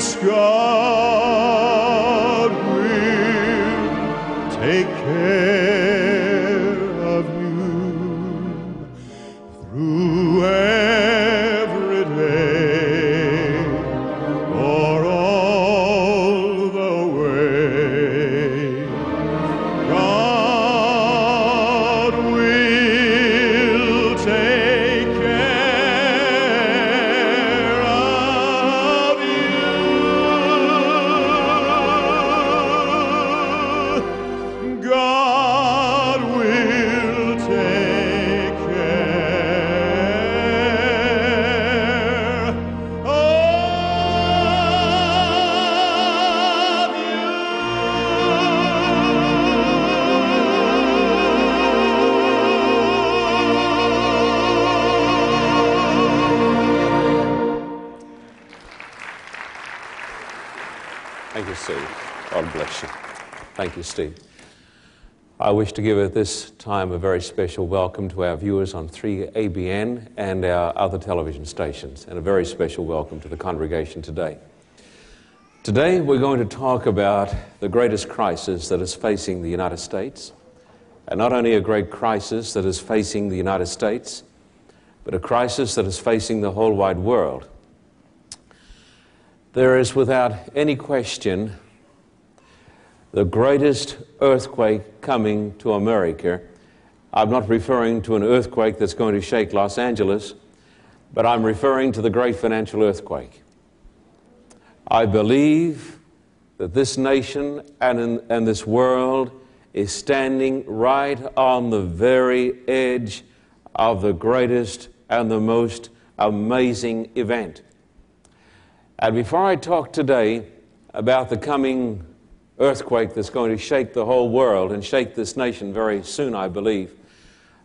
Yes, I wish to give at this time a very special welcome to our viewers on 3ABN and our other television stations, and a very special welcome to the congregation today. Today, we're going to talk about the greatest crisis that is facing the United States, and not only a great crisis that is facing the United States, but a crisis that is facing the whole wide world. There is, without any question, the greatest earthquake coming to America. I'm not referring to an earthquake that's going to shake Los Angeles, but I'm referring to the great financial earthquake. I believe that this nation and, in, and this world is standing right on the very edge of the greatest and the most amazing event. And before I talk today about the coming earthquake that's going to shake the whole world and shake this nation very soon, I believe,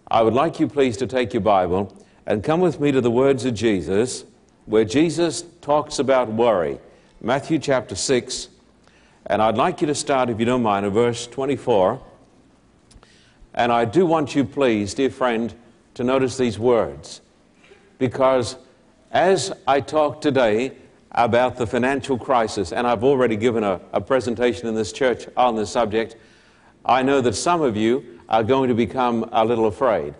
I would like you please to take your Bible and come with me to the words of Jesus, where Jesus talks about worry. Matthew chapter 6, and I'd like you to start, if you don't mind, at verse 24. And I do want you, please, dear friend, to notice these words. Because as I talk today about the financial crisis, and I've already given a, a presentation in this church on this subject, I know that some of you are going to become a little afraid.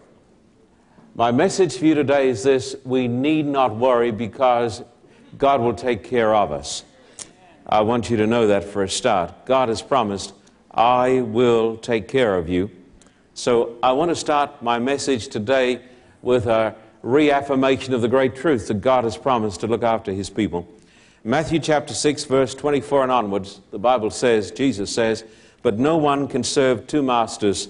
My message for you today is this we need not worry because God will take care of us. I want you to know that for a start. God has promised, I will take care of you. So I want to start my message today with a reaffirmation of the great truth that God has promised to look after his people. Matthew chapter 6, verse 24 and onwards, the Bible says, Jesus says, But no one can serve two masters.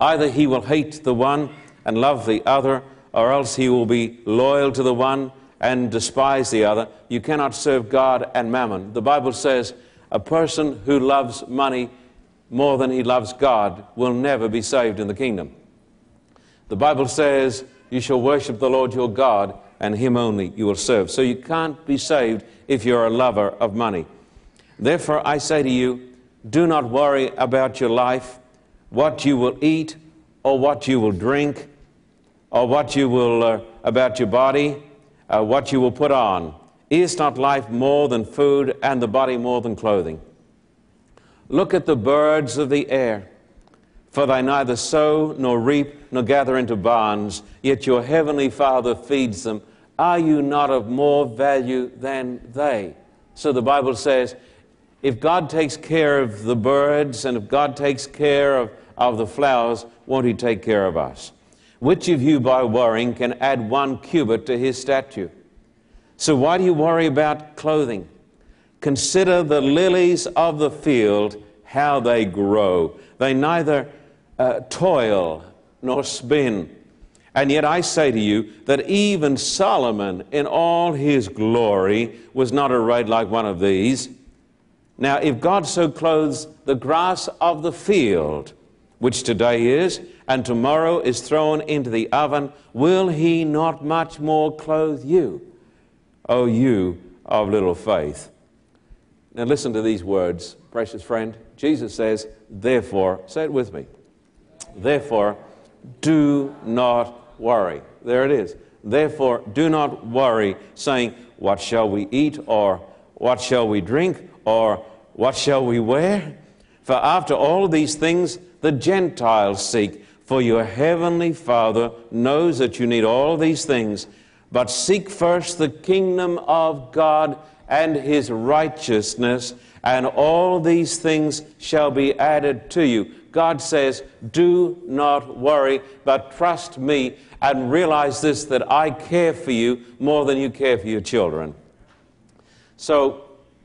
Either he will hate the one and love the other, or else he will be loyal to the one and despise the other. You cannot serve God and mammon. The Bible says a person who loves money more than he loves God will never be saved in the kingdom. The Bible says you shall worship the Lord your God and him only you will serve. So you can't be saved if you're a lover of money. Therefore, I say to you, do not worry about your life, what you will eat, or what you will drink, or what you will, uh, about your body uh, what you will put on. Is not life more than food and the body more than clothing? Look at the birds of the air, for they neither sow nor reap nor gather into barns, yet your heavenly Father feeds them. Are you not of more value than they? So the Bible says, if God takes care of the birds and if God takes care of, of the flowers, won't He take care of us? Which of you, by worrying, can add one cubit to his stature? So, why do you worry about clothing? Consider the lilies of the field, how they grow. They neither uh, toil nor spin. And yet I say to you that even Solomon, in all his glory, was not arrayed like one of these. Now, if God so clothes the grass of the field, which today is, and tomorrow is thrown into the oven, will he not much more clothe you, O you of little faith? Now listen to these words, precious friend. Jesus says, Therefore, say it with me, therefore, do not worry. There it is. Therefore, do not worry, saying, What shall we eat? or What shall we drink? or What shall we wear? For after all these things the Gentiles seek. For your heavenly Father knows that you need all these things. But seek first the kingdom of God and his righteousness, and all these things shall be added to you. God says, Do not worry, but trust me and realize this that I care for you more than you care for your children. So,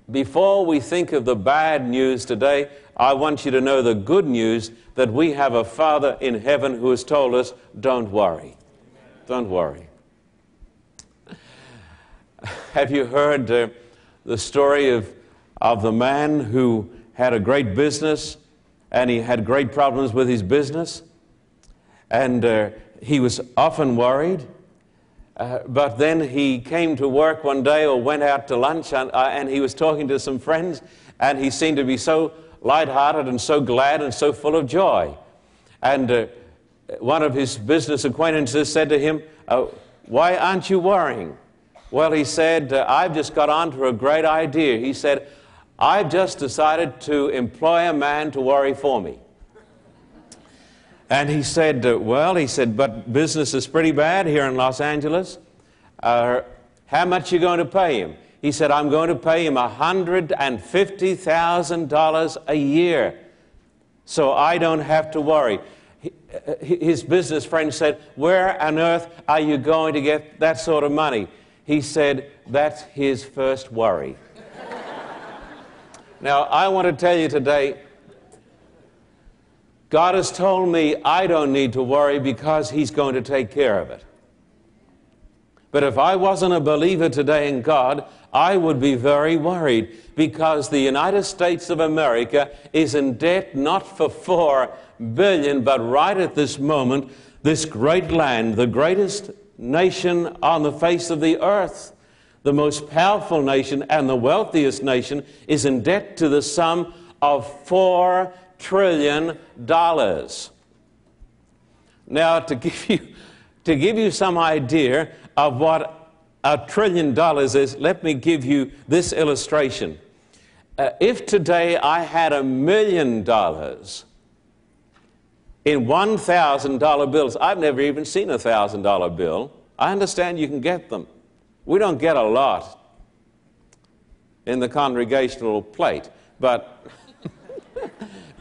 before we think of the bad news today, I want you to know the good news that we have a Father in heaven who has told us, don't worry. Don't worry. Have you heard uh, the story of, of the man who had a great business and he had great problems with his business? And uh, he was often worried. Uh, but then he came to work one day or went out to lunch and, uh, and he was talking to some friends and he seemed to be so lighthearted and so glad and so full of joy. And uh, one of his business acquaintances said to him, uh, Why aren't you worrying? Well, he said, uh, I've just got onto a great idea. He said, I've just decided to employ a man to worry for me. And he said, uh, Well, he said, but business is pretty bad here in Los Angeles. Uh, how much you going to pay him? He said, I'm going to pay him $150,000 a year so I don't have to worry. uh, his business friend said, Where on earth are you going to get that sort of money? He said, That's his first worry. Now, I want to tell you today, God has told me I don't need to worry because He's going to take care of it. But if I wasn't a believer today in God, I would be very worried because the United States of America is in debt not for four billion, but right at this moment, this great land, the greatest nation on the face of the earth, the most powerful nation and the wealthiest nation, is in debt to the sum of four trillion dollars. Now, to give you to give you some idea of what a trillion dollars is, let me give you this illustration. Uh, if today I had a million dollars in $1,000 bills, I've never even seen a $1,000 bill. I understand you can get them. We don't get a lot in the congregational plate, but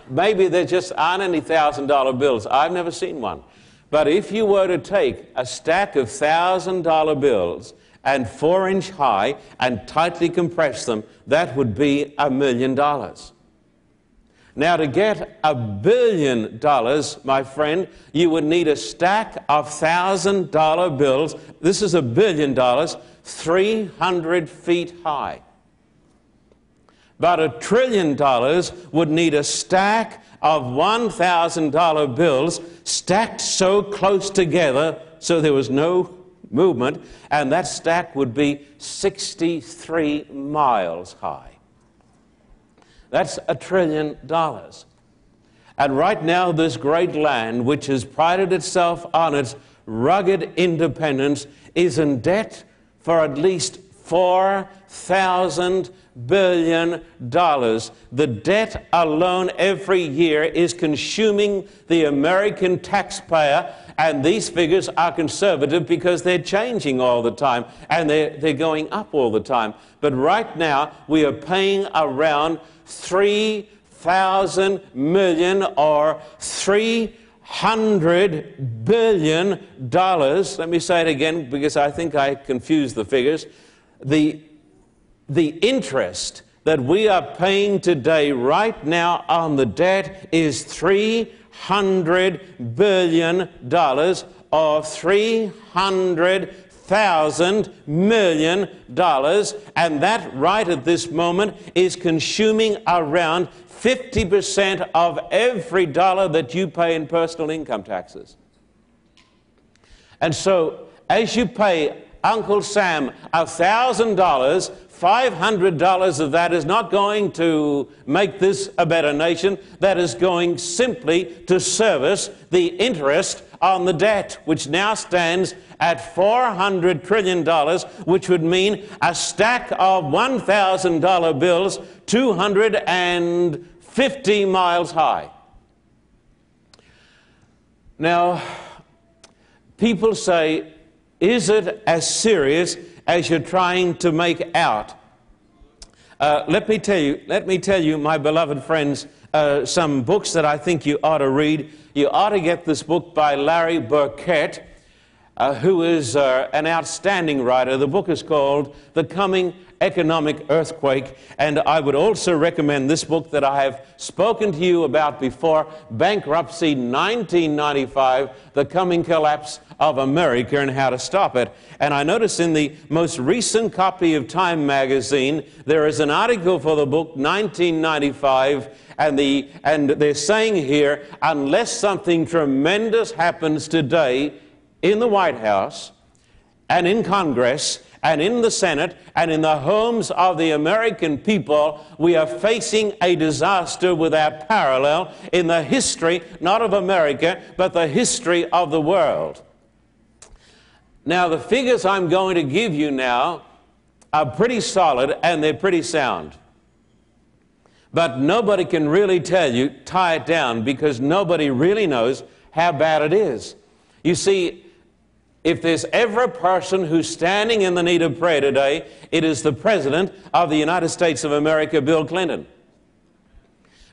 maybe there just aren't any $1,000 bills. I've never seen one. But if you were to take a stack of $1,000 bills and four inch high and tightly compress them, that would be a million dollars. Now, to get a billion dollars, my friend, you would need a stack of thousand dollar bills. This is a billion dollars, 300 feet high. About a trillion dollars would need a stack of $1,000 bills stacked so close together so there was no movement, and that stack would be 63 miles high. That's a trillion dollars. And right now, this great land, which has prided itself on its rugged independence, is in debt for at least 4,000 billion dollars. The debt alone every year is consuming the American taxpayer, and these figures are conservative because they're changing all the time and they're, they're going up all the time. But right now, we are paying around 3,000 million or 300 billion dollars. Let me say it again because I think I confused the figures. The the interest that we are paying today, right now, on the debt is $300 billion or 300 thousand million dollars, and that right at this moment is consuming around 50% of every dollar that you pay in personal income taxes. And so, as you pay Uncle Sam $1,000 $500 of that is not going to make this a better nation. That is going simply to service the interest on the debt, which now stands at $400 trillion, which would mean a stack of $1,000 bills 250 miles high. Now, people say, is it as serious as you're trying to make out. Uh, let me tell you, let me tell you, my beloved friends, uh, some books that I think you ought to read. You ought to get this book by Larry Burkett, uh, who is uh, an outstanding writer. The book is called The Coming economic earthquake. And I would also recommend this book that I have spoken to you about before Bankruptcy 1995 The Coming Collapse of America and How to Stop It. And I notice in the most recent copy of Time magazine, there is an article for the book 1995. And, the, and they're saying here, unless something tremendous happens today in the White House and in Congress, and in the Senate and in the homes of the American people, we are facing a disaster without parallel in the history, not of America, but the history of the world. Now, the figures I'm going to give you now are pretty solid and they're pretty sound. But nobody can really tell you, tie it down, because nobody really knows how bad it is. You see, if there's ever a person who's standing in the need of prayer today, it is the President of the United States of America, Bill Clinton.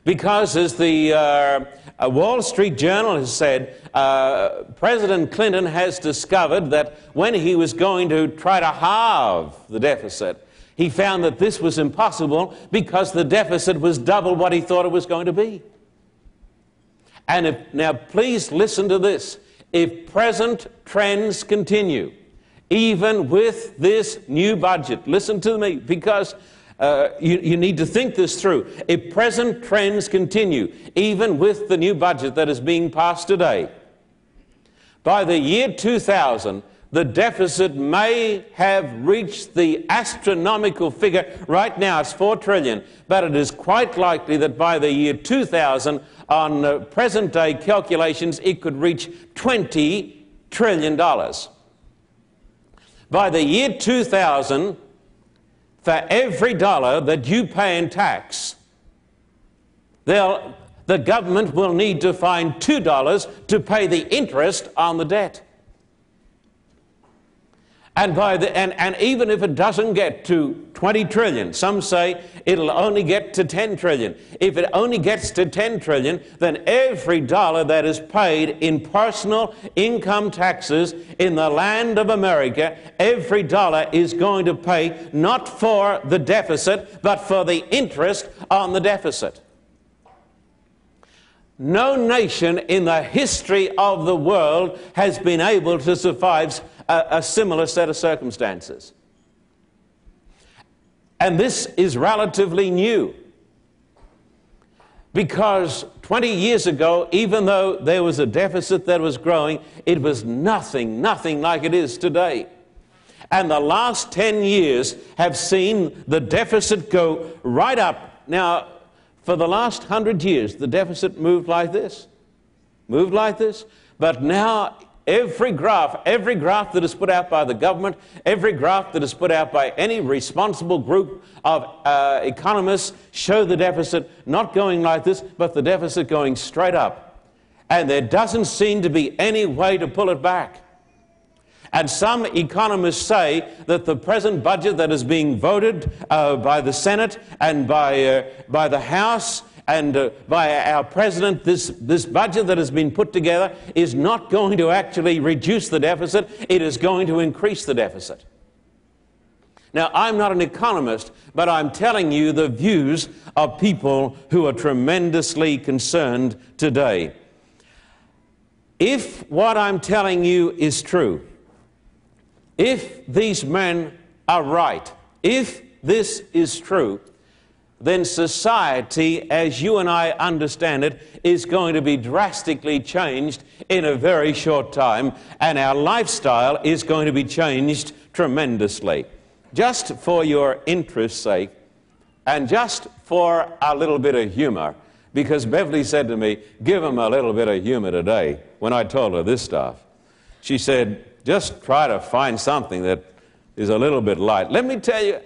Because, as the uh, uh, Wall Street Journal has said, uh, President Clinton has discovered that when he was going to try to halve the deficit, he found that this was impossible because the deficit was double what he thought it was going to be. And if, now, please listen to this. If present trends continue, even with this new budget, listen to me because uh, you, you need to think this through. If present trends continue, even with the new budget that is being passed today, by the year 2000, the deficit may have reached the astronomical figure. Right now it's 4 trillion, but it is quite likely that by the year 2000, on uh, present day calculations, it could reach 20 trillion dollars. By the year 2000, for every dollar that you pay in tax, the government will need to find $2 to pay the interest on the debt. And, by the, and, and even if it doesn't get to 20 trillion, some say it'll only get to 10 trillion. If it only gets to 10 trillion, then every dollar that is paid in personal income taxes in the land of America, every dollar is going to pay not for the deficit, but for the interest on the deficit. No nation in the history of the world has been able to survive a, a similar set of circumstances. And this is relatively new. Because 20 years ago, even though there was a deficit that was growing, it was nothing, nothing like it is today. And the last 10 years have seen the deficit go right up. Now, for the last 100 years, the deficit moved like this, moved like this, but now Every graph, every graph that is put out by the government, every graph that is put out by any responsible group of uh, economists show the deficit not going like this, but the deficit going straight up. And there doesn't seem to be any way to pull it back. And some economists say that the present budget that is being voted uh, by the Senate and by, uh, by the House and uh, by our president, this, this budget that has been put together is not going to actually reduce the deficit, it is going to increase the deficit. Now, I'm not an economist, but I'm telling you the views of people who are tremendously concerned today. If what I'm telling you is true, if these men are right, if this is true, then society, as you and I understand it, is going to be drastically changed in a very short time, and our lifestyle is going to be changed tremendously. Just for your interest's sake, and just for a little bit of humor, because Beverly said to me, Give him a little bit of humor today when I told her this stuff. She said, Just try to find something that is a little bit light. Let me tell you,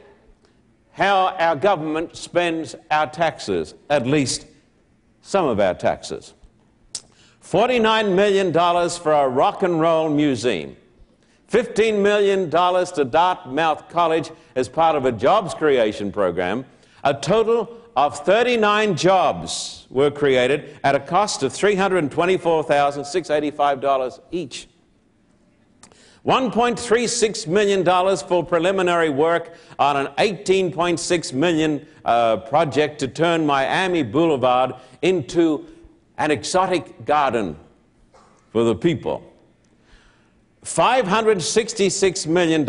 how our government spends our taxes, at least some of our taxes. $49 million for a rock and roll museum. $15 million to Dartmouth College as part of a jobs creation program. A total of 39 jobs were created at a cost of $324,685 each. $1.36 million for preliminary work on an 18.6 million uh, project to turn Miami Boulevard into an exotic garden for the people. $566 million,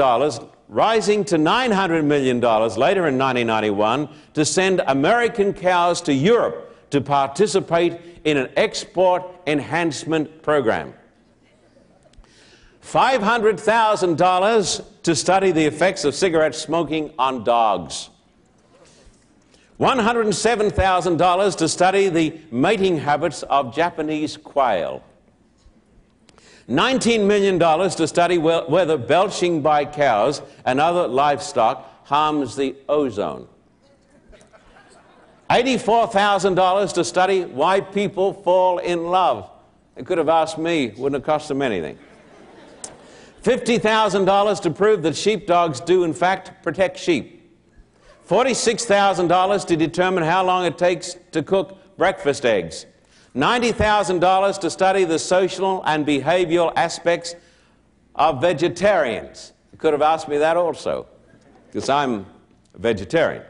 rising to $900 million later in 1991, to send American cows to Europe to participate in an export enhancement program. $500,000 to study the effects of cigarette smoking on dogs. $107,000 to study the mating habits of Japanese quail. $19 million to study whether belching by cows and other livestock harms the ozone. $84,000 to study why people fall in love. They could have asked me, wouldn't have cost them anything. $50,000 to prove that sheepdogs do, in fact, protect sheep. $46,000 to determine how long it takes to cook breakfast eggs. $90,000 to study the social and behavioral aspects of vegetarians. You could have asked me that also, because I'm a vegetarian.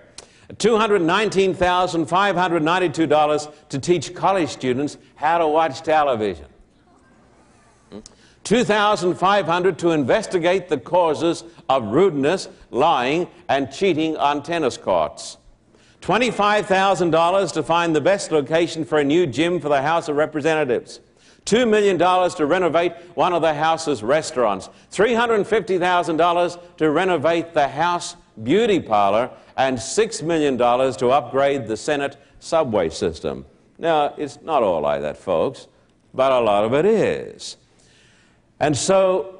$219,592 to teach college students how to watch television. 2500 to investigate the causes of rudeness, lying, and cheating on tennis courts. $25,000 to find the best location for a new gym for the House of Representatives. $2 million to renovate one of the House's restaurants. $350,000 to renovate the House beauty parlor. And $6 million to upgrade the Senate subway system. Now, it's not all like that, folks, but a lot of it is. And so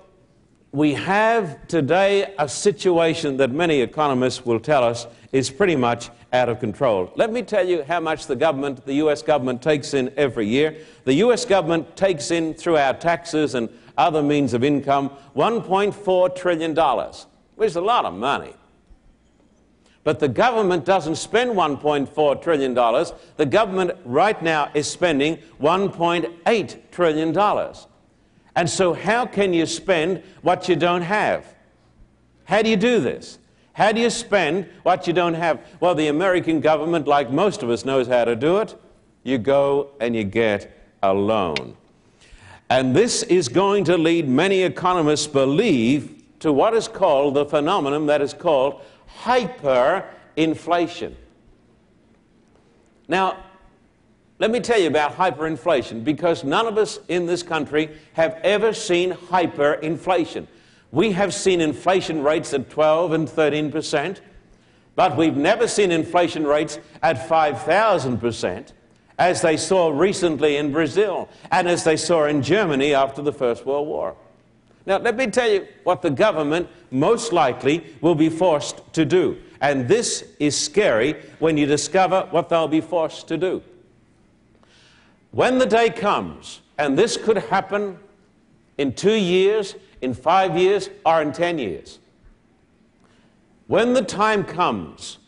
we have today a situation that many economists will tell us is pretty much out of control. Let me tell you how much the government, the US government, takes in every year. The US government takes in through our taxes and other means of income $1.4 trillion, which is a lot of money. But the government doesn't spend $1.4 trillion. The government right now is spending $1.8 trillion. And so, how can you spend what you don't have? How do you do this? How do you spend what you don't have? Well, the American government, like most of us, knows how to do it. You go and you get a loan. And this is going to lead many economists believe to what is called the phenomenon that is called hyperinflation. Now, let me tell you about hyperinflation because none of us in this country have ever seen hyperinflation. We have seen inflation rates at 12 and 13 percent, but we've never seen inflation rates at 5,000 percent, as they saw recently in Brazil and as they saw in Germany after the First World War. Now, let me tell you what the government most likely will be forced to do. And this is scary when you discover what they'll be forced to do. When the day comes, and this could happen in two years, in five years, or in ten years, when the time comes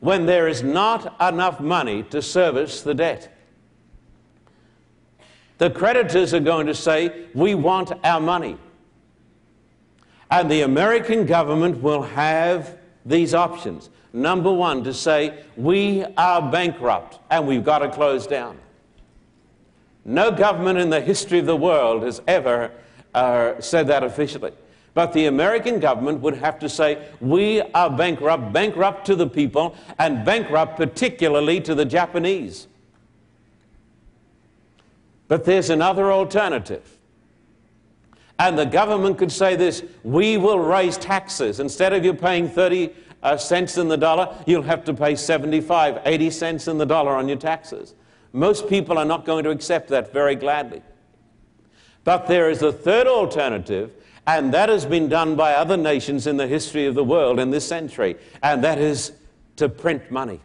when there is not enough money to service the debt, the creditors are going to say, We want our money. And the American government will have these options. Number one, to say, we are bankrupt and we've got to close down. No government in the history of the world has ever uh, said that officially. But the American government would have to say, we are bankrupt, bankrupt to the people, and bankrupt particularly to the Japanese. But there's another alternative. And the government could say this we will raise taxes. Instead of you paying 30 uh, cents in the dollar, you'll have to pay 75, 80 cents in the dollar on your taxes. Most people are not going to accept that very gladly. But there is a third alternative, and that has been done by other nations in the history of the world in this century, and that is to print money.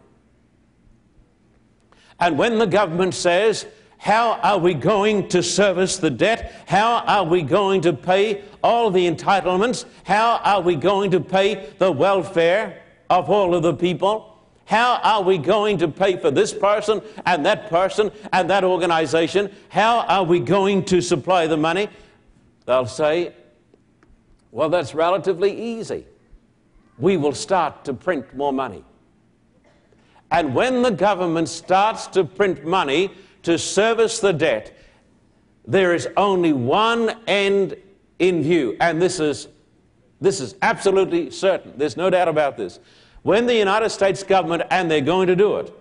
And when the government says, how are we going to service the debt? How are we going to pay all the entitlements? How are we going to pay the welfare of all of the people? How are we going to pay for this person and that person and that organization? How are we going to supply the money? They'll say, well, that's relatively easy. We will start to print more money. And when the government starts to print money, to service the debt, there is only one end in view, and this is, this is absolutely certain. There's no doubt about this. When the United States government, and they're going to do it,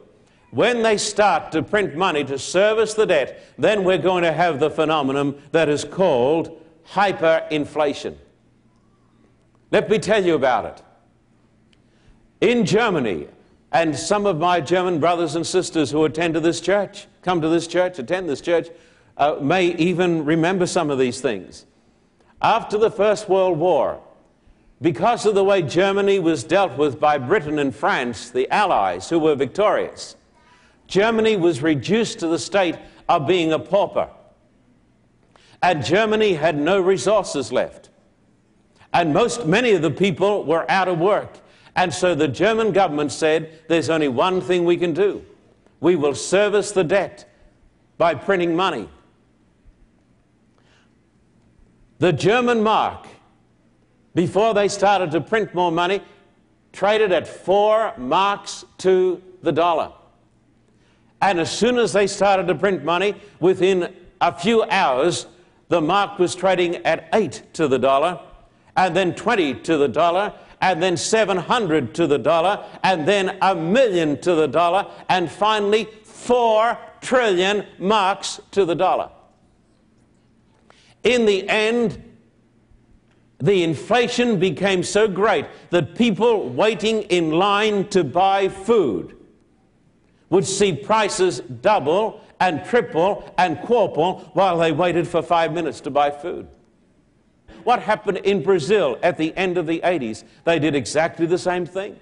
when they start to print money to service the debt, then we're going to have the phenomenon that is called hyperinflation. Let me tell you about it. In Germany, and some of my German brothers and sisters who attend to this church, come to this church, attend this church, uh, may even remember some of these things. After the First World War, because of the way Germany was dealt with by Britain and France, the Allies who were victorious, Germany was reduced to the state of being a pauper. And Germany had no resources left. And most, many of the people were out of work. And so the German government said, there's only one thing we can do. We will service the debt by printing money. The German mark, before they started to print more money, traded at four marks to the dollar. And as soon as they started to print money, within a few hours, the mark was trading at eight to the dollar, and then 20 to the dollar, and then 700 to the dollar, and then a million to the dollar, and finally 4 trillion marks to the dollar. In the end, the inflation became so great that people waiting in line to buy food would see prices double and triple and quadruple while they waited for five minutes to buy food. What happened in Brazil at the end of the 80s? They did exactly the same thing.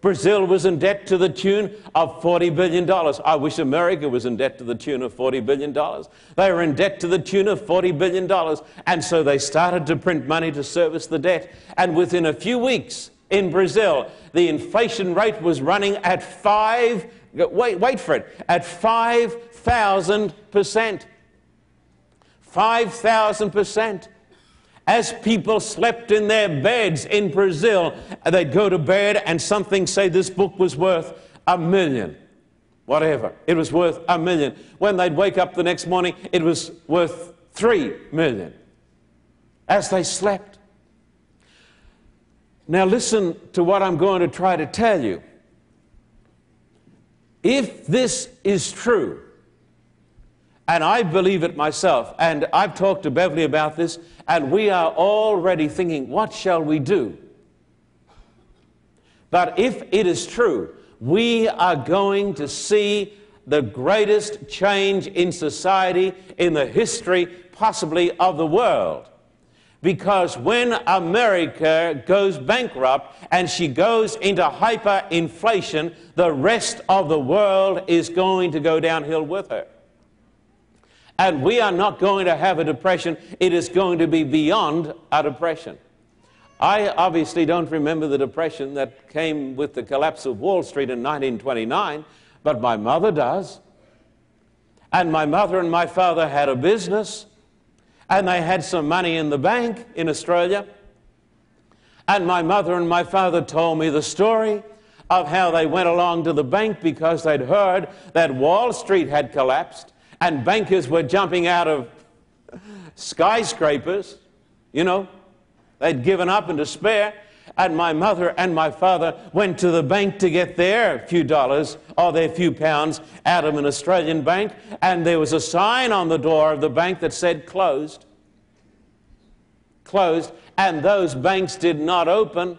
Brazil was in debt to the tune of $40 billion. I wish America was in debt to the tune of $40 billion. They were in debt to the tune of $40 billion. And so they started to print money to service the debt. And within a few weeks in Brazil, the inflation rate was running at five, wait, wait for it, at 5,000%. 5,000%. As people slept in their beds in Brazil, they'd go to bed and something say this book was worth a million. Whatever. It was worth a million. When they'd wake up the next morning, it was worth three million. As they slept. Now, listen to what I'm going to try to tell you. If this is true, and I believe it myself. And I've talked to Beverly about this, and we are already thinking, what shall we do? But if it is true, we are going to see the greatest change in society in the history, possibly, of the world. Because when America goes bankrupt and she goes into hyperinflation, the rest of the world is going to go downhill with her. And we are not going to have a depression, it is going to be beyond a depression. I obviously don't remember the depression that came with the collapse of Wall Street in 1929, but my mother does. And my mother and my father had a business, and they had some money in the bank in Australia. And my mother and my father told me the story of how they went along to the bank because they'd heard that Wall Street had collapsed and bankers were jumping out of skyscrapers, you know. They'd given up in despair. And my mother and my father went to the bank to get their few dollars or their few pounds out of an Australian bank. And there was a sign on the door of the bank that said closed. Closed. And those banks did not open.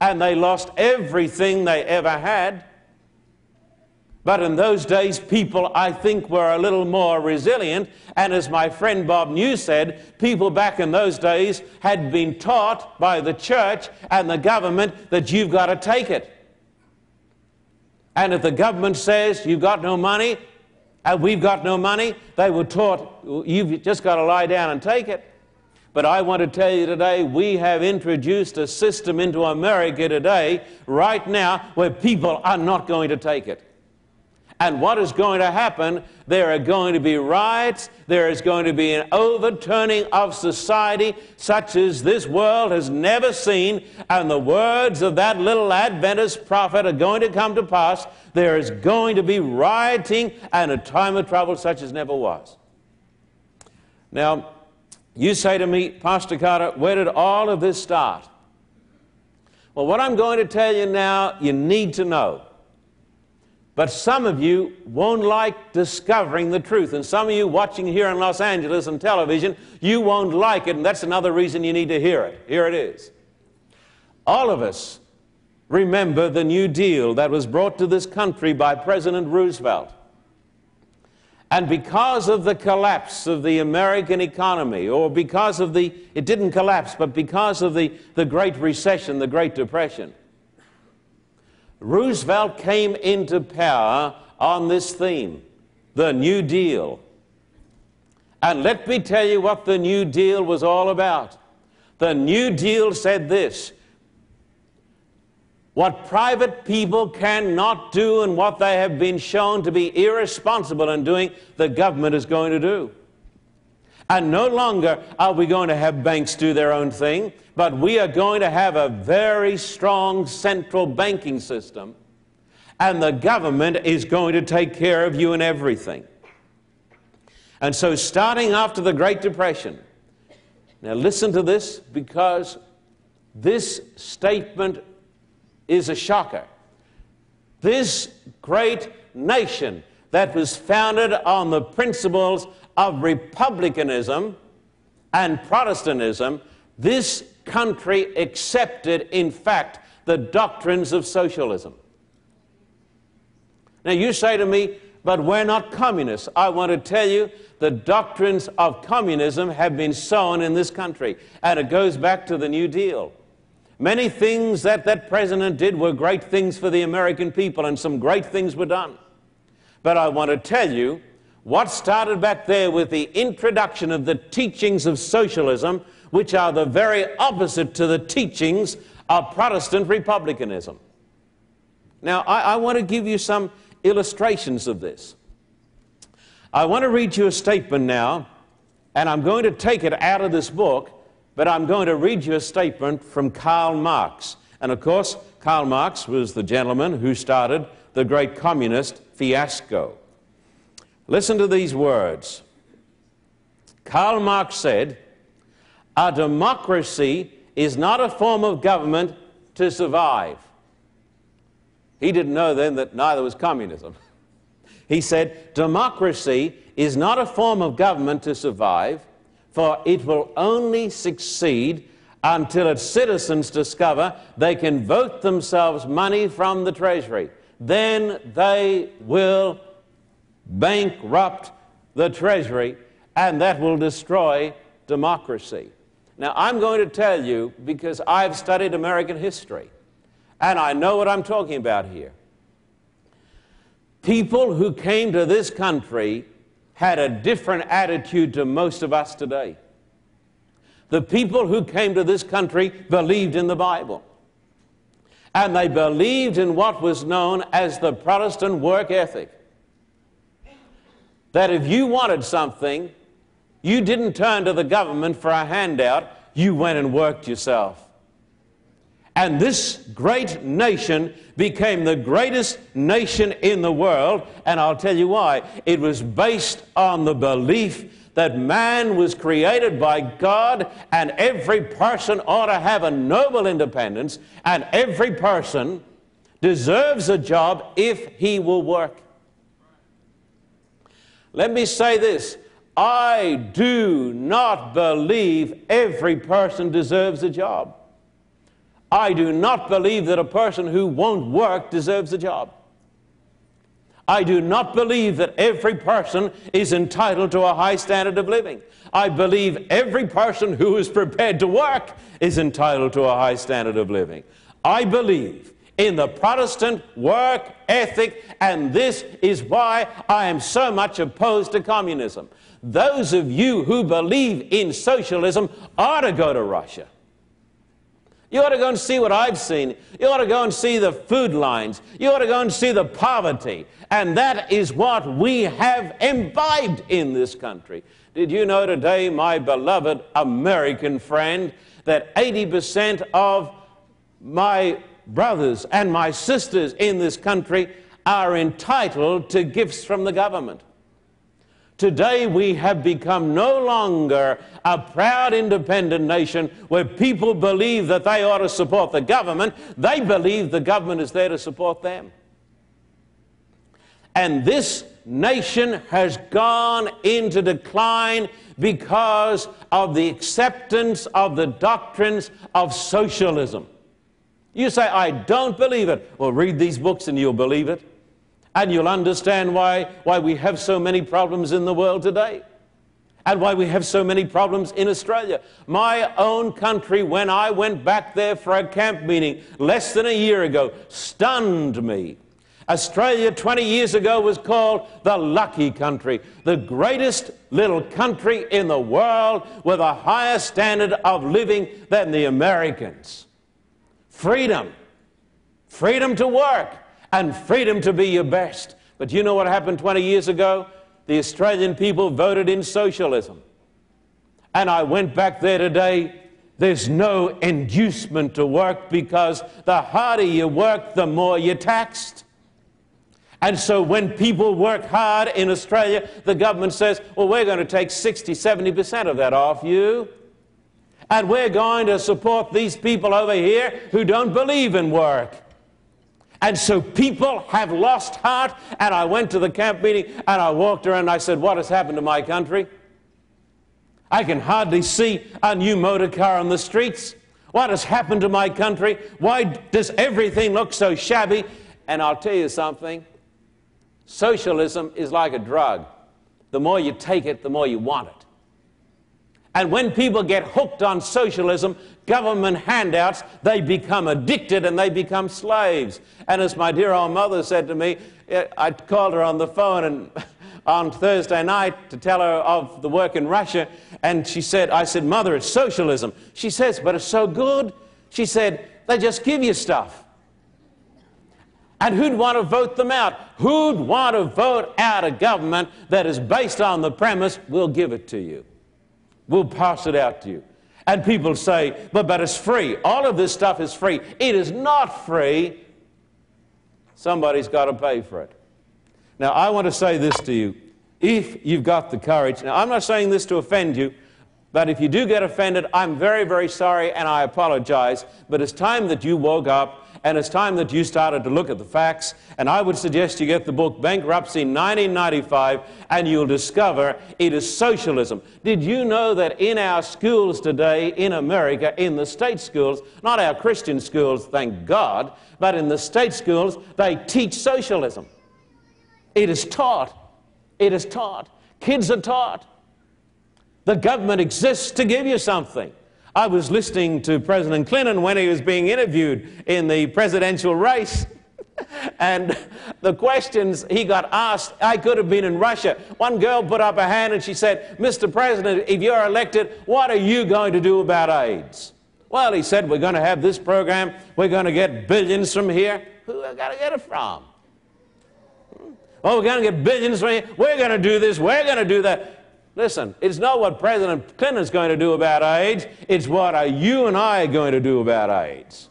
And they lost everything they ever had. But in those days, people, I think, were a little more resilient. And as my friend Bob New said, people back in those days had been taught by the church and the government that you've got to take it. And if the government says you've got no money, and we've got no money, they were taught you've just got to lie down and take it. But I want to tell you today, we have introduced a system into America today, right now, where people are not going to take it. And what is going to happen? There are going to be riots. There is going to be an overturning of society such as this world has never seen. And the words of that little Adventist prophet are going to come to pass. There is going to be rioting and a time of trouble such as never was. Now, you say to me, Pastor Carter, where did all of this start? Well, what I'm going to tell you now, you need to know. But some of you won't like discovering the truth. And some of you watching here in Los Angeles on television, you won't like it. And that's another reason you need to hear it. Here it is. All of us remember the New Deal that was brought to this country by President Roosevelt. And because of the collapse of the American economy, or because of the, it didn't collapse, but because of the, the Great Recession, the Great Depression, Roosevelt came into power on this theme the New Deal. And let me tell you what the New Deal was all about. The New Deal said this what private people cannot do and what they have been shown to be irresponsible in doing, the government is going to do. And no longer are we going to have banks do their own thing, but we are going to have a very strong central banking system, and the government is going to take care of you and everything. And so, starting after the Great Depression, now listen to this because this statement is a shocker. This great nation that was founded on the principles of republicanism and Protestantism, this country accepted, in fact, the doctrines of socialism. Now, you say to me, but we're not communists. I want to tell you the doctrines of communism have been sown in this country, and it goes back to the New Deal. Many things that that president did were great things for the American people, and some great things were done. But I want to tell you what started back there with the introduction of the teachings of socialism, which are the very opposite to the teachings of Protestant republicanism. Now, I, I want to give you some illustrations of this. I want to read you a statement now, and I'm going to take it out of this book but I'm going to read you a statement from Karl Marx. And of course, Karl Marx was the gentleman who started the great communist fiasco. Listen to these words. Karl Marx said, A democracy is not a form of government to survive. He didn't know then that neither was communism. He said, Democracy is not a form of government to survive for it will only succeed until its citizens discover they can vote themselves money from the Treasury. Then they will bankrupt the Treasury, and that will destroy democracy. Now, I'm going to tell you because I've studied American history, and I know what I'm talking about here. People who came to this country had a different attitude to most of us today. The people who came to this country believed in the Bible. And they believed in what was known as the Protestant work ethic. That if you wanted something, you didn't turn to the government for a handout, you went and worked yourself. And this great nation became the greatest nation in the world. And I'll tell you why. It was based on the belief that man was created by God and every person ought to have a noble independence and every person deserves a job if he will work. Let me say this I do not believe every person deserves a job. I do not believe that a person who won't work deserves a job. I do not believe that every person is entitled to a high standard of living. I believe every person who is prepared to work is entitled to a high standard of living. I believe in the Protestant work ethic, and this is why I am so much opposed to communism. Those of you who believe in socialism ought to go to Russia. You ought to go and see what I've seen. You ought to go and see the food lines. You ought to go and see the poverty. And that is what we have imbibed in this country. Did you know today, my beloved American friend, that 80% of my brothers and my sisters in this country are entitled to gifts from the government? Today we have become no longer a proud independent nation where people believe that they ought to support the government. They believe the government is there to support them. And this nation has gone into decline because of the acceptance of the doctrines of socialism. You say, I don't believe it. Well, read these books and you'll believe it and you'll understand why, why we have so many problems in the world today and why we have so many problems in Australia. My own country, when I went back there for a camp meeting less than a year ago, stunned me. Australia 20 years ago was called the lucky country, the greatest little country in the world with a higher standard of living than the Americans. Freedom, freedom to work, and freedom to be your best. But you know what happened 20 years ago? The Australian people voted in socialism. And I went back there today. There's no inducement to work because the harder you work, the more you're taxed. And so when people work hard in Australia, the government says, well, we're going to take 60, 70% of that off you. And we're going to support these people over here who don't believe in work. And so people have lost heart. And I went to the camp meeting and I walked around and I said, What has happened to my country? I can hardly see a new motor car on the streets. What has happened to my country? Why does everything look so shabby? And I'll tell you something socialism is like a drug. The more you take it, the more you want it. And when people get hooked on socialism, government handouts, they become addicted and they become slaves. And as my dear old mother said to me, eh, I called her on the phone and on Thursday night to tell her of the work in Russia, and she said, I said, Mother, it's socialism. She says, but it's so good. She said, they just give you stuff. And who'd want to vote them out? Who'd want to vote out a government that is based on the premise, we'll give it to you? We'll pass it out to you. And people say, but, but it's free. All of this stuff is free. It is not free. Somebody's got to pay for it. Now, I want to say this to you. If you've got the courage, now I'm not saying this to offend you, but if you do get offended, I'm very, very sorry and I apologize. But it's time that you woke up and it's time that you started to look at the facts. And I would suggest you get the book Bankruptcy 1995 and you'll discover it is socialism. Did you know that in our schools today in America, in the state schools, not our Christian schools, thank God, but in the state schools, they teach socialism? It is taught. It is taught. Kids are taught. The government exists to give you something. I was listening to President Clinton when he was being interviewed in the presidential race. and the questions he got asked, I could have been in Russia. One girl put up a hand and she said, Mr. President, if you're elected, what are you going to do about AIDS? Well, he said, We're going to have this program. We're going to get billions from here. Who are we going to get it from? Hmm? Oh, we're going to get billions from here. We're going to do this. We're going to do that. Listen, it's not what President Clinton is going to do about AIDS, it's what are you and I are going to do about AIDS.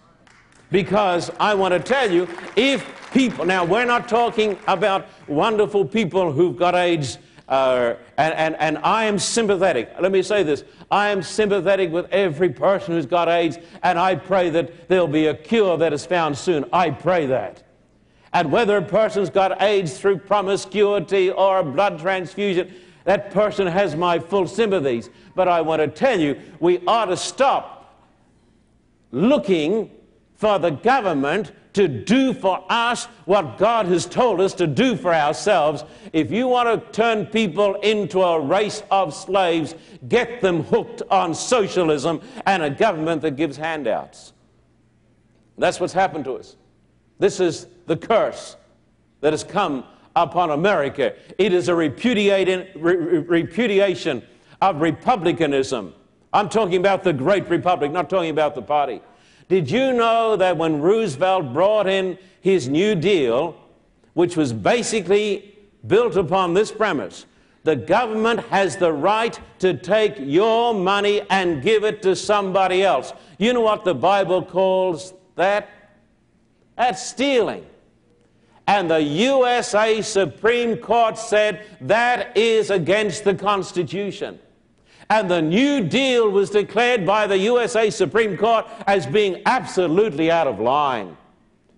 Because I want to tell you, if people, now we're not talking about wonderful people who've got AIDS, uh, and, and, and I am sympathetic. Let me say this I am sympathetic with every person who's got AIDS, and I pray that there'll be a cure that is found soon. I pray that. And whether a person's got AIDS through promiscuity or blood transfusion, that person has my full sympathies. But I want to tell you, we ought to stop looking for the government to do for us what God has told us to do for ourselves. If you want to turn people into a race of slaves, get them hooked on socialism and a government that gives handouts. That's what's happened to us. This is the curse that has come upon America. It is a repudiation of republicanism. I'm talking about the great republic, not talking about the party. Did you know that when Roosevelt brought in his New Deal, which was basically built upon this premise, the government has the right to take your money and give it to somebody else. You know what the Bible calls that? That's stealing. And the USA Supreme Court said that is against the Constitution. And the New Deal was declared by the USA Supreme Court as being absolutely out of line.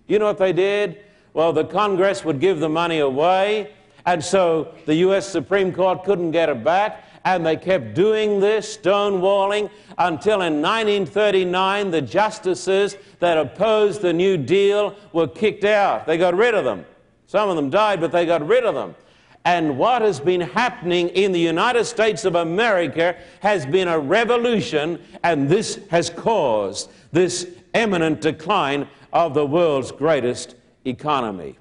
You know what they did? Well, the Congress would give the money away, and so the US Supreme Court couldn't get it back, and they kept doing this, stonewalling, until in 1939 the justices that opposed the New Deal were kicked out. They got rid of them. Some of them died, but they got rid of them. And what has been happening in the United States of America has been a revolution, and this has caused this eminent decline of the world's greatest economy.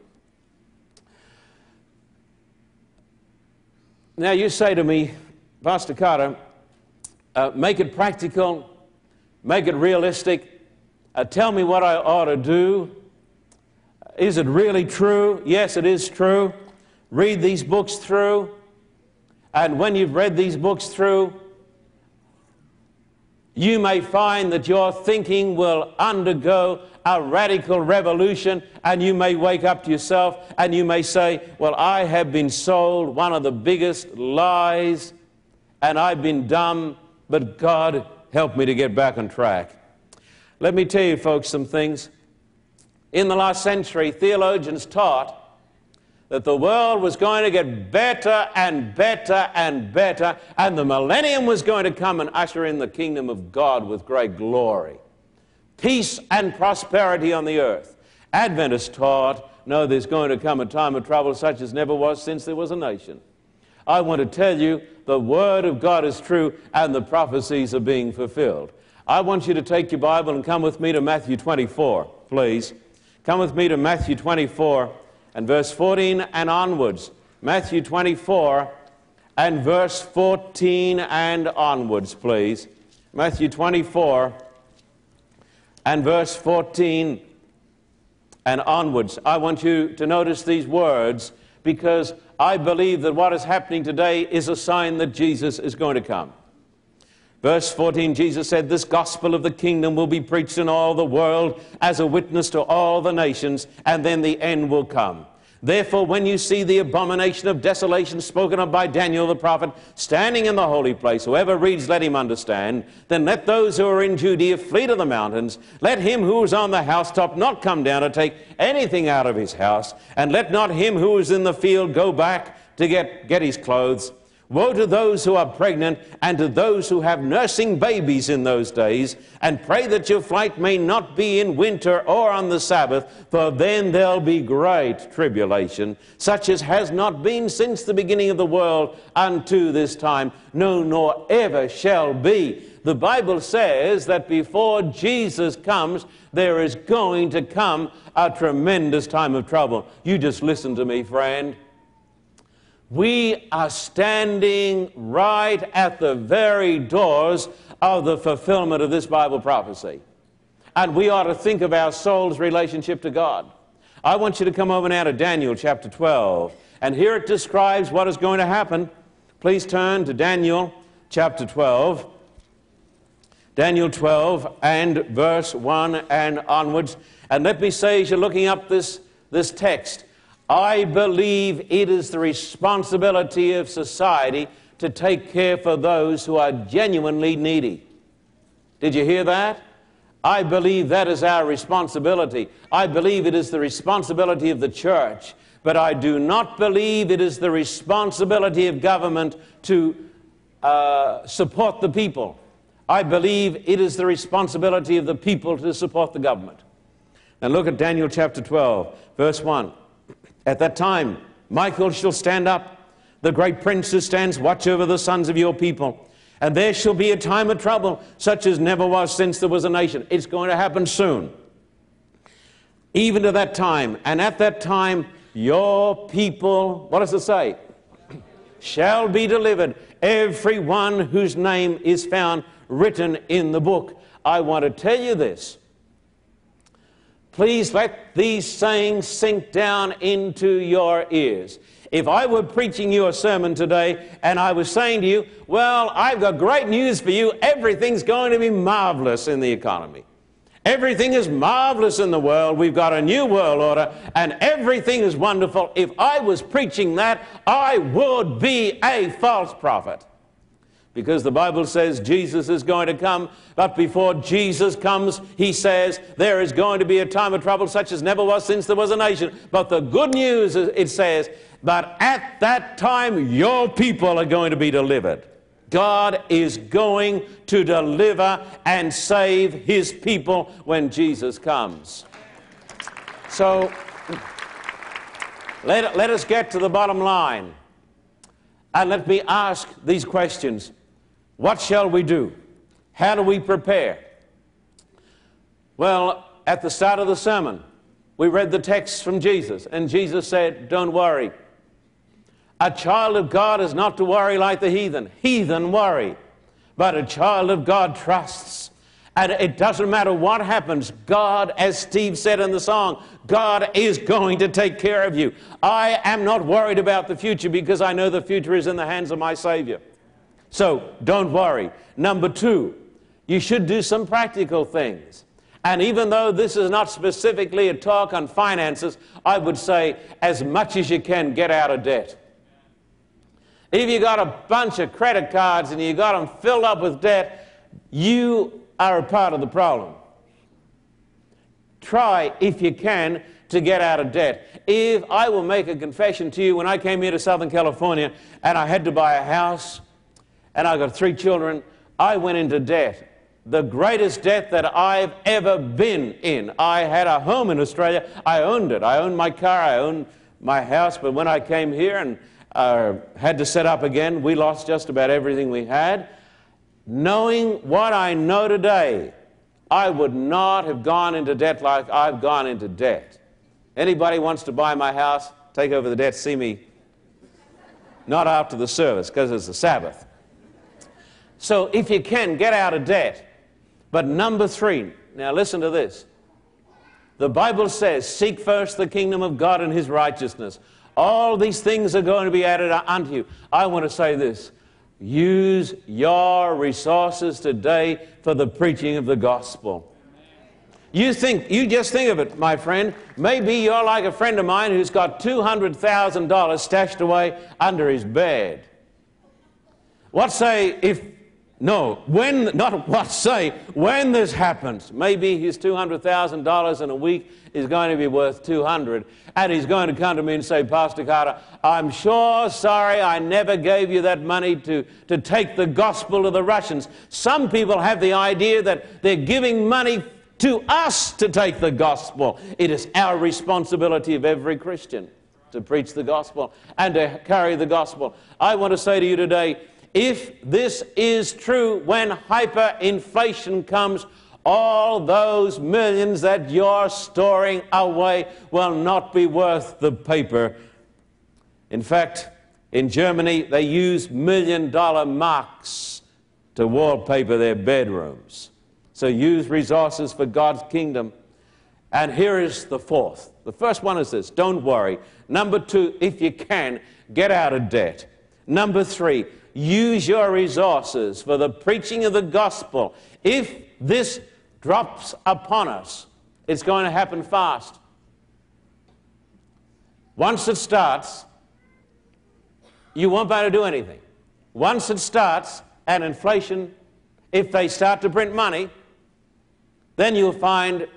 Now, you say to me, Pastor Carter, uh, make it practical, make it realistic, uh, tell me what I ought to do. is it really true? Yes, it is true. Read these books through. And when you've read these books through, you may find that your thinking will undergo a radical revolution, and you may wake up to yourself and you may say, Well, I have been sold one of the biggest lies, and I've been dumb, but God help me to get back on track. Let me tell you, folks, some things. In the last century, theologians taught that the world was going to get better and better and better, and the millennium was going to come and usher in the kingdom of God with great glory. Peace and prosperity on the earth. Adventists taught, no, there's going to come a time of trouble such as never was since there was a nation. I want to tell you the Word of God is true and the prophecies are being fulfilled. I want you to take your Bible and come with me to Matthew 24, please. Come with me to Matthew 24 and verse 14 and onwards. Matthew 24 and verse 14 and onwards, please. Matthew 24 and verse 14 and onwards. I want you to notice these words because I believe that what is happening today is a sign that Jesus is going to come. Verse 14, Jesus said, This gospel of the kingdom will be preached in all the world as a witness to all the nations, and then the end will come. Therefore, when you see the abomination of desolation spoken of by Daniel the prophet standing in the holy place, whoever reads, let him understand. Then let those who are in Judea flee to the mountains. Let him who is on the housetop not come down to take anything out of his house. And let not him who is in the field go back to get, get his clothes. Woe to those who are pregnant and to those who have nursing babies in those days, and pray that your flight may not be in winter or on the Sabbath, for then there'll be great tribulation, such as has not been since the beginning of the world unto this time, no, nor ever shall be. The Bible says that before Jesus comes, there is going to come a tremendous time of trouble. You just listen to me, friend. We are standing right at the very doors of the fulfillment of this Bible prophecy. And we ought to think of our soul's relationship to God. I want you to come over now to Daniel chapter 12. And here it describes what is going to happen. Please turn to Daniel chapter 12. Daniel 12 and verse 1 and onwards. And let me say, as you're looking up this, this text, I believe it is the responsibility of society to take care for those who are genuinely needy. Did you hear that? I believe that is our responsibility. I believe it is the responsibility of the church. But I do not believe it is the responsibility of government to uh, support the people. I believe it is the responsibility of the people to support the government. Now look at Daniel chapter 12, verse 1. At that time, Michael shall stand up, the great prince who stands watch over the sons of your people. And there shall be a time of trouble, such as never was since there was a nation. It's going to happen soon. Even to that time. And at that time, your people, what does it say? shall be delivered, every one whose name is found written in the book. I want to tell you this. Please let these sayings sink down into your ears. If I were preaching you a sermon today and I was saying to you, Well, I've got great news for you, everything's going to be marvelous in the economy. Everything is marvelous in the world. We've got a new world order and everything is wonderful. If I was preaching that, I would be a false prophet because the Bible says Jesus is going to come. But before Jesus comes, he says there is going to be a time of trouble such as never was since there was a nation. But the good news is, it says, but at that time your people are going to be delivered. God is going to deliver and save his people when Jesus comes. So let, let us get to the bottom line. And let me ask these questions. What shall we do? How do we prepare? Well, at the start of the sermon, we read the text from Jesus, and Jesus said, Don't worry. A child of God is not to worry like the heathen. Heathen worry. But a child of God trusts. And it doesn't matter what happens, God, as Steve said in the song, God is going to take care of you. I am not worried about the future because I know the future is in the hands of my Savior. So don't worry. Number two, you should do some practical things. And even though this is not specifically a talk on finances, I would say as much as you can, get out of debt. If you got a bunch of credit cards and you got them filled up with debt, you are a part of the problem. Try, if you can, to get out of debt. If I will make a confession to you, when I came here to Southern California and I had to buy a house and I've got three children, I went into debt. The greatest debt that I've ever been in. I had a home in Australia. I owned it. I owned my car. I owned my house. But when I came here and uh, had to set up again, we lost just about everything we had. Knowing what I know today, I would not have gone into debt like I've gone into debt. Anybody wants to buy my house, take over the debt, see me. Not after the service, because it's the Sabbath. So if you can, get out of debt. But number three, now listen to this. The Bible says, Seek first the kingdom of God and his righteousness. All these things are going to be added unto you. I want to say this Use your resources today for the preaching of the gospel. You think, you just think of it, my friend. Maybe you're like a friend of mine who's got $200,000 stashed away under his bed. What say if no, when, not what say, when this happens, maybe his $200,000 in a week is going to be worth 200 and he's going to come to me and say, Pastor Carter, I'm sure sorry I never gave you that money to, to take the gospel to the Russians. Some people have the idea that they're giving money to us to take the gospel. It is our responsibility of every Christian to preach the gospel and to carry the gospel. I want to say to you today, if this is true, when hyperinflation comes, all those millions that you're storing away will not be worth the paper. In fact, in Germany, they use million dollar marks to wallpaper their bedrooms. So use resources for God's kingdom. And here is the fourth. The first one is this don't worry. Number two, if you can, get out of debt. Number three, use your resources for the preaching of the gospel. If this drops upon us, it's going to happen fast. Once it starts, you won't be able to do anything. Once it starts, and inflation, if they start to print money, then you'll find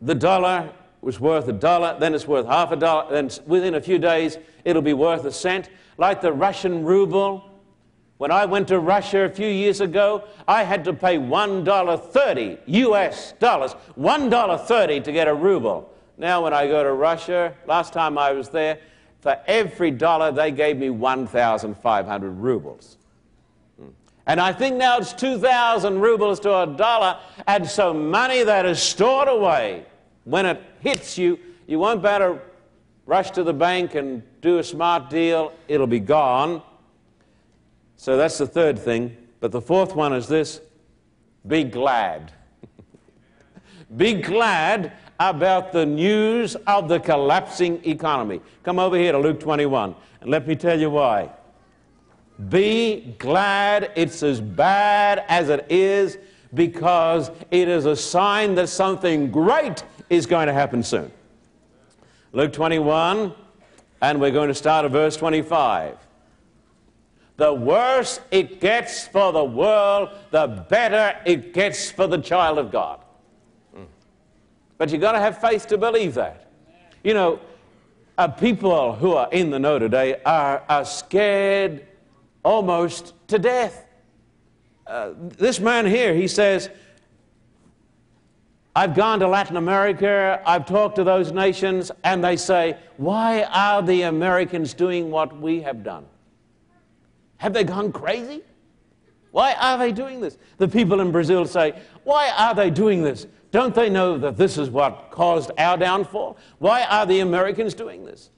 the dollar was worth a dollar, then it's worth half a dollar, then within a few days it'll be worth a cent like the Russian ruble. When I went to Russia a few years ago, I had to pay $1.30 US dollars, $1.30 to get a ruble. Now, when I go to Russia, last time I was there, for every dollar they gave me 1,500 rubles. Hmm. And I think now it's 2,000 rubles to a dollar, and so money that is stored away, when it hits you, you won't better rush to the bank and do a smart deal, it'll be gone. So that's the third thing. But the fourth one is this be glad. be glad about the news of the collapsing economy. Come over here to Luke 21 and let me tell you why. Be glad it's as bad as it is because it is a sign that something great is going to happen soon. Luke 21, and we're going to start at verse 25. The worse it gets for the world, the better it gets for the child of God. But you've got to have faith to believe that. You know, uh, people who are in the know today are, are scared almost to death. Uh, this man here, he says, I've gone to Latin America, I've talked to those nations, and they say, Why are the Americans doing what we have done? Have they gone crazy? Why are they doing this? The people in Brazil say, Why are they doing this? Don't they know that this is what caused our downfall? Why are the Americans doing this?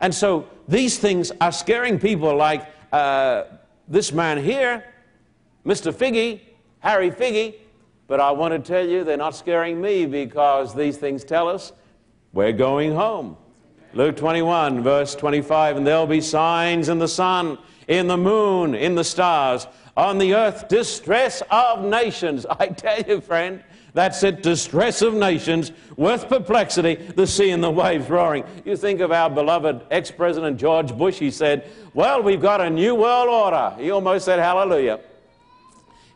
And so these things are scaring people like uh, this man here, Mr. Figgie, Harry Figgie, but I want to tell you they're not scaring me because these things tell us we're going home. Luke 21, verse 25, and there'll be signs in the sun, in the moon, in the stars, on the earth, distress of nations. I tell you, friend, that's it, distress of nations, with perplexity, the sea and the waves roaring. You think of our beloved ex President George Bush, he said, Well, we've got a new world order. He almost said, Hallelujah.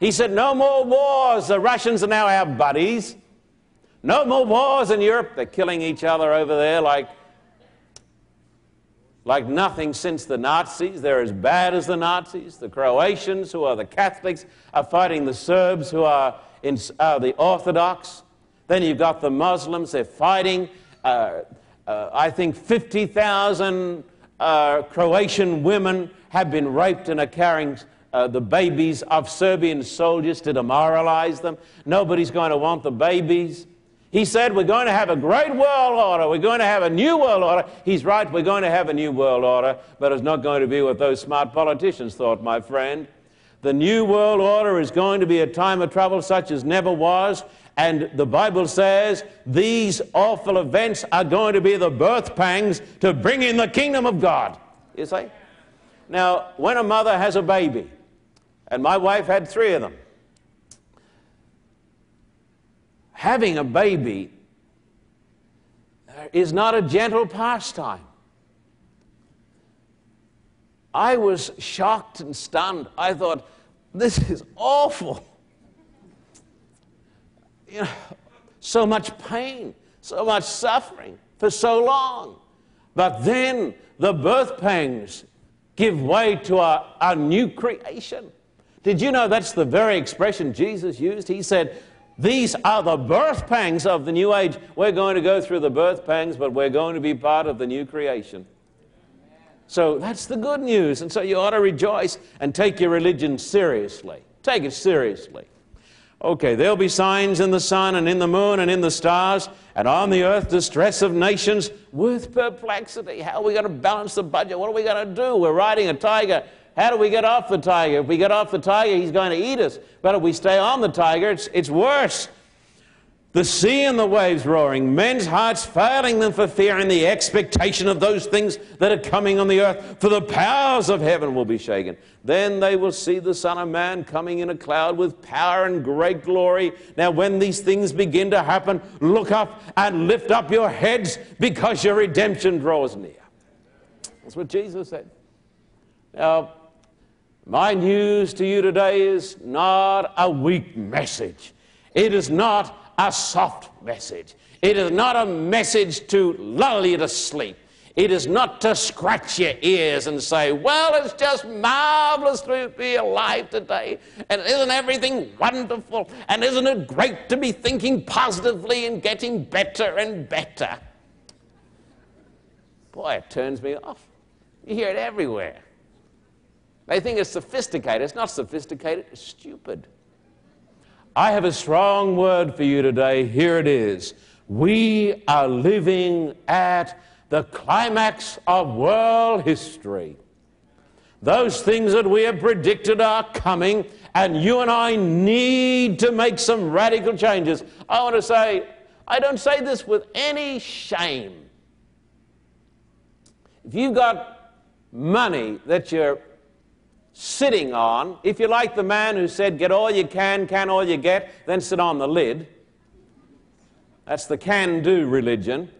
He said, No more wars. The Russians are now our buddies. No more wars in Europe. They're killing each other over there like, like nothing since the Nazis. They're as bad as the Nazis. The Croatians, who are the Catholics, are fighting the Serbs, who are in, uh, the Orthodox. Then you've got the Muslims, they're fighting. Uh, uh, I think 50,000 uh, Croatian women have been raped and are carrying uh, the babies of Serbian soldiers to demoralize them. Nobody's going to want the babies. He said, We're going to have a great world order. We're going to have a new world order. He's right, we're going to have a new world order, but it's not going to be what those smart politicians thought, my friend. The New World Order is going to be a time of trouble such as never was. And the Bible says these awful events are going to be the birth pangs to bring in the kingdom of God. You see? Now, when a mother has a baby, and my wife had three of them, having a baby is not a gentle pastime. I was shocked and stunned. I thought, this is awful. You know, so much pain, so much suffering for so long. But then the birth pangs give way to a, a new creation. Did you know that's the very expression Jesus used? He said, These are the birth pangs of the new age. We're going to go through the birth pangs, but we're going to be part of the new creation. So that's the good news. And so you ought to rejoice and take your religion seriously. Take it seriously. Okay, there'll be signs in the sun and in the moon and in the stars, and on the earth distress of nations with perplexity. How are we going to balance the budget? What are we going to do? We're riding a tiger. How do we get off the tiger? If we get off the tiger, he's going to eat us. But if we stay on the tiger, it's, it's worse. The sea and the waves roaring, men's hearts failing them for fear and the expectation of those things that are coming on the earth, for the powers of heaven will be shaken. Then they will see the Son of Man coming in a cloud with power and great glory. Now, when these things begin to happen, look up and lift up your heads because your redemption draws near. That's what Jesus said. Now, my news to you today is not a weak message. It is not a soft message. It is not a message to lull you to sleep. It is not to scratch your ears and say, Well, it's just marvelous to be alive today. And isn't everything wonderful? And isn't it great to be thinking positively and getting better and better? Boy, it turns me off. You hear it everywhere. They think it's sophisticated. It's not sophisticated, it's stupid. I have a strong word for you today. Here it is. We are living at the climax of world history. Those things that we have predicted are coming, and you and I need to make some radical changes. I want to say, I don't say this with any shame. If you've got money that you're sitting on, if you like the man who said, Get all you can, can all you get, then sit on the lid. That's the can do religion.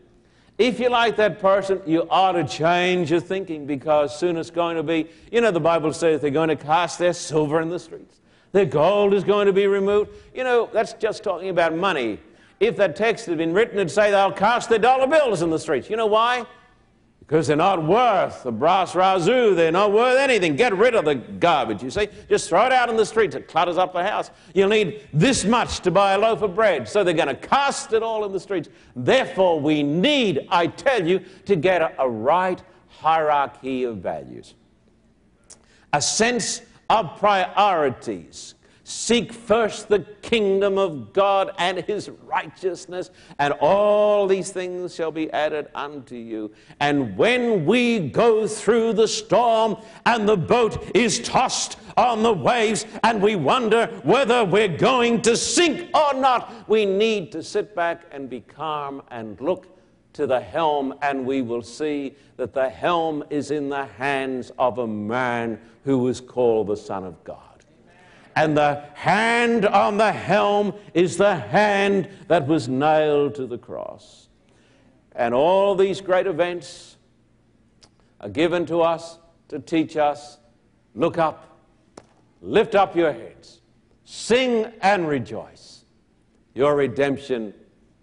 If you like that person, you ought to change your thinking because soon it's going to be, you know, the Bible says they're going to cast their silver in the streets. Their gold is going to be removed. You know, that's just talking about money. If that text had been written, it'd say they'll cast their dollar bills in the streets. You know why? Because they're not worth the brass razoo. They're not worth anything. Get rid of the garbage, you see. Just throw it out in the streets. It clutters up the house. You'll need this much to buy a loaf of bread. So they're going to cast it all in the streets. Therefore, we need, I tell you, to get a, a right hierarchy of values, a sense of priorities. Seek first the kingdom of God and his righteousness, and all these things shall be added unto you. And when we go through the storm and the boat is tossed on the waves and we wonder whether we're going to sink or not, we need to sit back and be calm and look to the helm, and we will see that the helm is in the hands of a man who is called the Son of God and the hand on the helm is the hand that was nailed to the cross. And all these great events are given to us to teach us look up, lift up your heads, sing and rejoice. Your redemption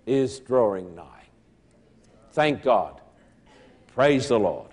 is drawing nigh. Thank God. Praise the Lord.